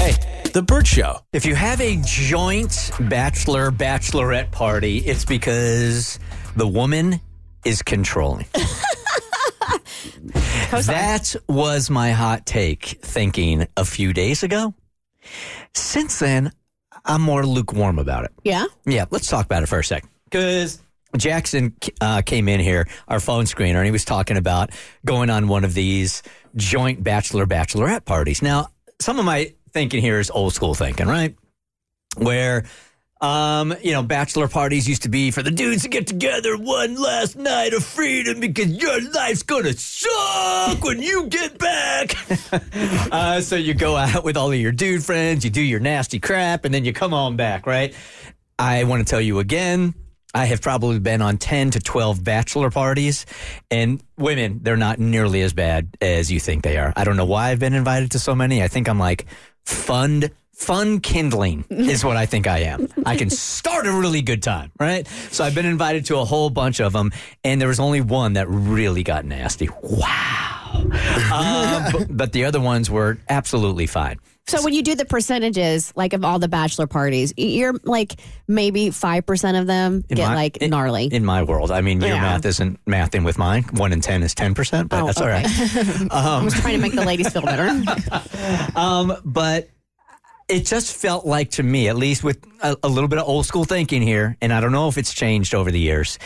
Hey, The Bert Show. If you have a joint bachelor bachelorette party, it's because the woman is controlling. that was my hot take thinking a few days ago. Since then, I'm more lukewarm about it. Yeah. Yeah, let's talk about it for a sec. Because Jackson uh, came in here, our phone screener, and he was talking about going on one of these joint bachelor bachelorette parties. Now, some of my thinking here is old school thinking, right? Where, um, you know, bachelor parties used to be for the dudes to get together one last night of freedom because your life's gonna suck when you get back. uh, so you go out with all of your dude friends, you do your nasty crap, and then you come on back, right? I want to tell you again. I have probably been on 10 to 12 bachelor parties, and women, they're not nearly as bad as you think they are. I don't know why I've been invited to so many. I think I'm like fun, fun kindling is what I think I am. I can start a really good time, right? So I've been invited to a whole bunch of them, and there was only one that really got nasty. Wow. Uh, but, but the other ones were absolutely fine. So when you do the percentages, like of all the bachelor parties, you're like maybe five percent of them In get my- like in- gnarly. In my world, I mean, your Yeah. math isn't mathing with mine. One in ten is ten percent, but Oh, that's all right. I was trying to make the ladies feel better. Um, but it just felt like to me, at least with a, a little bit of old school thinking here, and I don't know if it's changed over the years.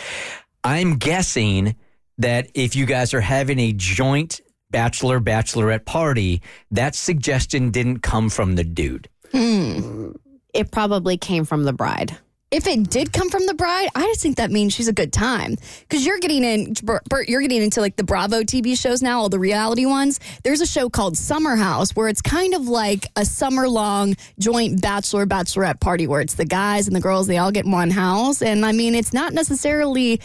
I'm guessing that if you guys are having a joint bachelor bachelorette party, that suggestion didn't come from the dude. Hmm. it probably came from the bride. If it did come from the bride, I just think that means she's a good time. Because you're getting in, Bert, Bert, you're getting into like the Bravo TV shows now, all the reality ones. There's a show called Summer House where it's kind of like a summer long joint bachelor bachelorette party where it's the guys and the girls, they all get in one house. And I mean, it's not necessarily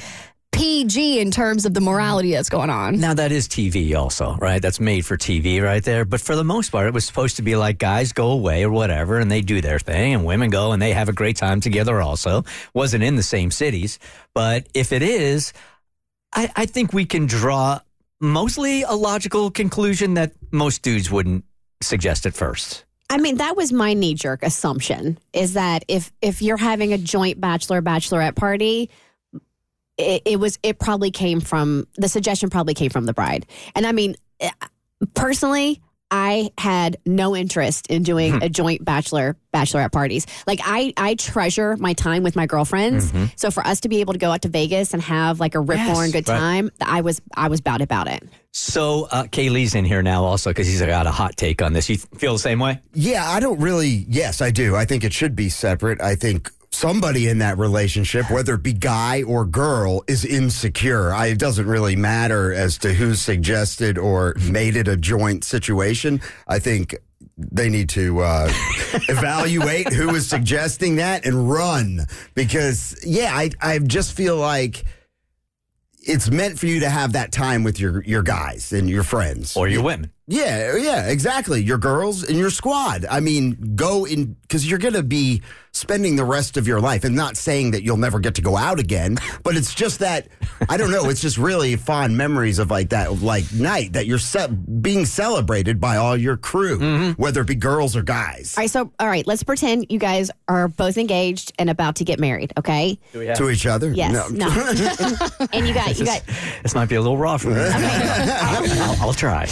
PG in terms of the morality that's going on. Now that is TV also, right? That's made for TV right there. But for the most part, it was supposed to be like guys go away or whatever and they do their thing and women go and they have a great time together also. Wasn't in the same cities. But if it is, I, I think we can draw mostly a logical conclusion that most dudes wouldn't suggest at first. I mean, that was my knee jerk assumption is that if if you're having a joint bachelor bachelorette party, it, it was it probably came from the suggestion probably came from the bride. And I mean, eh, personally, I had no interest in doing a joint bachelor bachelorette parties. Like I I treasure my time with my girlfriends. So for us to be able to go out to Vegas and have like a rip Yes, roaring good right. time, I was I was bad about it. So uh, Kaylee's in here now also because he's got a hot take on this. You feel the same way? Yeah, I don't really. Yes, I do. I think it should be separate. I think somebody in that relationship, whether it be guy or girl, is insecure. I, it doesn't really matter as to who suggested or made it a joint situation. I think they need to uh, evaluate who is suggesting that and run because, yeah, I, I just feel like. It's meant for you to have that time with your, your guys and your friends. Or your women? Yeah, yeah, exactly. Your girls and your squad. I mean, go in because you're going to be spending the rest of your life. And not saying that you'll never get to go out again, but it's just that I don't know. It's just really fond memories of like that, like night that you're ce- being celebrated by all your crew, mm-hmm. whether it be girls or guys, All right, so all right, let's pretend you guys are both engaged and about to get married, okay? to each other. Yes. No. No. and you got you got This might be a little raw for me. I'll, I'll try.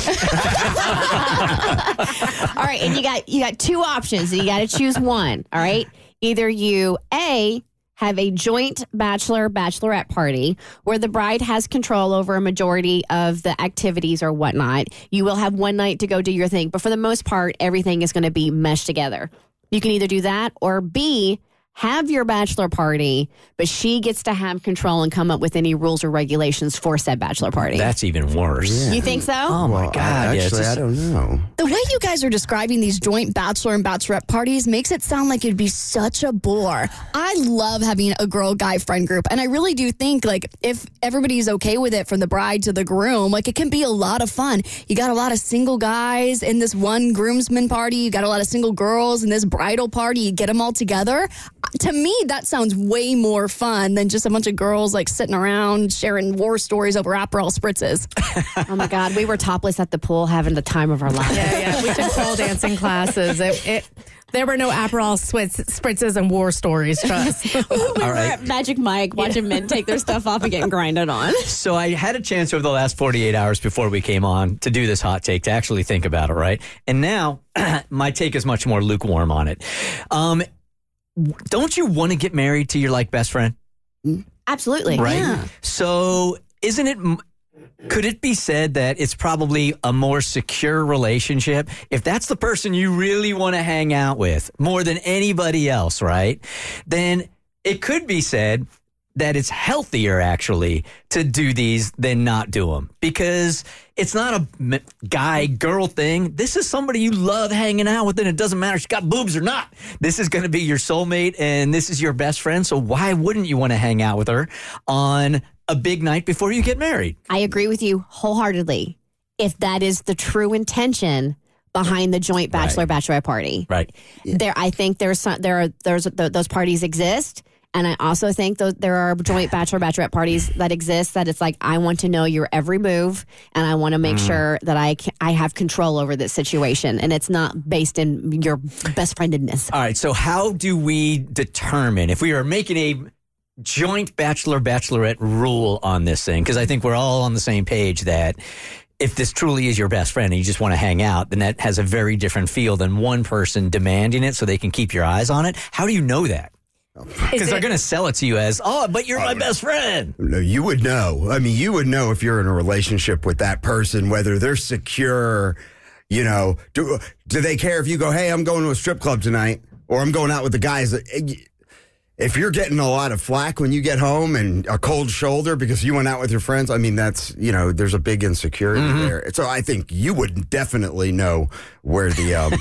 all right, and you got you got two options and you got to choose one, all right? Either you A have a joint bachelor bachelorette party where the bride has control over a majority of the activities or whatnot. You will have one night to go do your thing, but for the most part, everything is going to be meshed together. You can either do that or B have your bachelor party, but she gets to have control and come up with any rules or regulations for said bachelor party. That's even worse. you think so? Oh my Well, God! I, yeah, actually, just- I don't know. The way you guys are describing these joint bachelor and bachelorette parties makes it sound like it'd be such a bore. I love having a girl guy friend group. And I really do think, like, if everybody's okay with it from the bride to the groom, like, it can be a lot of fun. You got a lot of single guys in this one groomsman party, you got a lot of single girls in this bridal party, you get them all together. To me, that sounds way more fun than just a bunch of girls like sitting around sharing war stories over Aperol spritzes. Oh my God, we were topless at the pool having the time of our lives. Yeah, yeah. We took pole dancing classes. It, it, there were no Aperol spritz, spritzes and war stories, trust. we All were right. at Magic Mike watching men take their stuff off and getting grinded on. So I had a chance over the last 48 hours before we came on to do this hot take to actually think about it, right? And now my take is much more lukewarm on it. Um, don't you want to get married to your like best friend? Absolutely. right? So, isn't it? Could it be said that it's probably a more secure relationship if that's the person you really want to hang out with more than anybody else, right? Then it could be said that it's healthier actually to do these than not do them because it's not a guy girl thing. This is somebody you love hanging out with, and it doesn't matter if she's got boobs or not. This is going to be your soulmate, and this is your best friend. So why wouldn't you want to hang out with her on a big night before you get married? I agree with you wholeheartedly. If that is the true intention behind the joint bachelor bachelorette party, Right. there, I think there's some, there are there's those parties exist, and I also think those, there are joint bachelor bachelorette parties that exist. That it's like I want to know your every move, and I want to make mm. sure that I can, I have control over this situation, and it's not based in your best friendedness. All right. So how do we determine if we are making a joint bachelor bachelorette rule on this thing? Because I think we're all on the same page that if this truly is your best friend and you just want to hang out, then that has a very different feel than one person demanding it so they can keep your eyes on it. How do you know that? Because they're going to sell it to you as, oh, but you're my best friend. No, you would know. I mean, you would know if you're in a relationship with that person whether they're secure. You know, do do they care if you go, "Hey, I'm going to a strip club tonight," or "I'm going out with the guys"? If you're getting a lot of flack when you get home and a cold shoulder because you went out with your friends, I mean, that's you know, there's a big insecurity there. So I think you would definitely know where the um,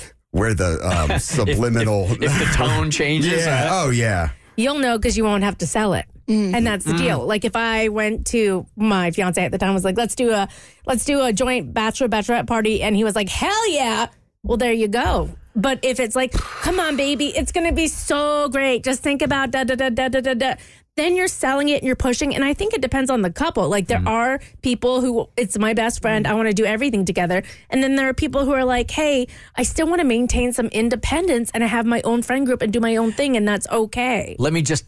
where the um, subliminal. If the tone changes. yeah. uh, Oh yeah. You'll know because you won't have to sell it. And that's the deal. Like if I went to my fiance at the time was like, let's do a let's do a joint bachelor bachelorette party, and he was like, hell yeah. Well, there you go. But if it's like, come on, baby, it's gonna be so great. Just think about da da da da da da da. Then you're selling it and you're pushing. And I think it depends on the couple. Like there mm-hmm. are people who it's my best friend. Mm-hmm. I want to do everything together. And then there are people who are like, hey, I still want to maintain some independence and I have my own friend group and do my own thing, and that's okay. let me just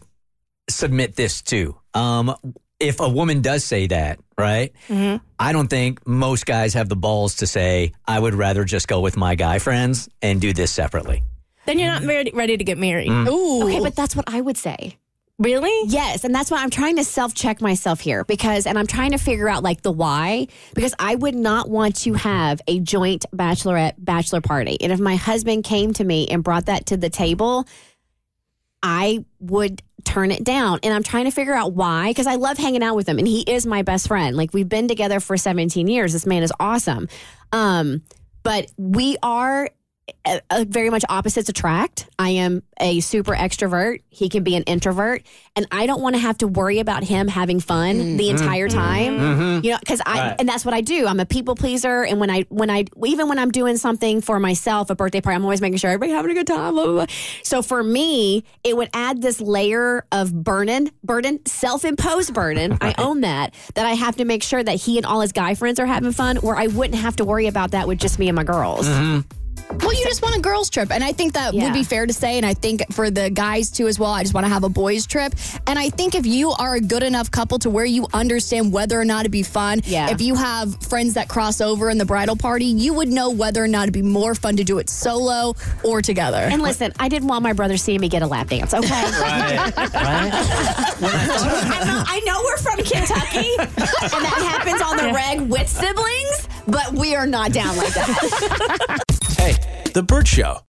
submit this too. Um, if a woman does say that, right? Mm-hmm. I don't think most guys have the balls to say, I would rather just go with my guy friends and do this separately. Then you're not ready, ready to get married. Mm. Ooh. Okay, but that's what I would say. Really? Yes, and that's why I'm trying to self check myself here because, and I'm trying to figure out like the why because I would not want to have a joint bachelorette bachelor party. And if my husband came to me and brought that to the table, I would turn it down. And I'm trying to figure out why because I love hanging out with him and he is my best friend. Like we've been together for 17 years. This man is awesome. Um, but we are uh, very much opposites attract. I am a super extrovert. He can be an introvert, and I don't want to have to worry about him having fun mm-hmm. the entire mm-hmm. time. Mm-hmm. You know, because I Right. and that's what I do. I'm a people pleaser, and when I when I even when I'm doing something for myself, a birthday party, I'm always making sure everybody having a good time. Blah, blah, blah. So for me, it would add this layer of burden, burden, self imposed burden. I own that that I have to make sure that he and all his guy friends are having fun, where I wouldn't have to worry about that with just me and my girls. Well, you just want a girls' trip. And I think that Yeah. would be fair to say. And I think for the guys too, as well, I just want to have a boys' trip. And I think if you are a good enough couple to where you understand whether or not it'd be fun, Yeah. if you have friends that cross over in the bridal party, you would know whether or not it'd be more fun to do it solo or together. And listen, I didn't want my brother seeing me get a lap dance, okay? Right. right? I, know, I know we're from Kentucky, and that happens on the reg with siblings, but we are not down like that. The Bert Show.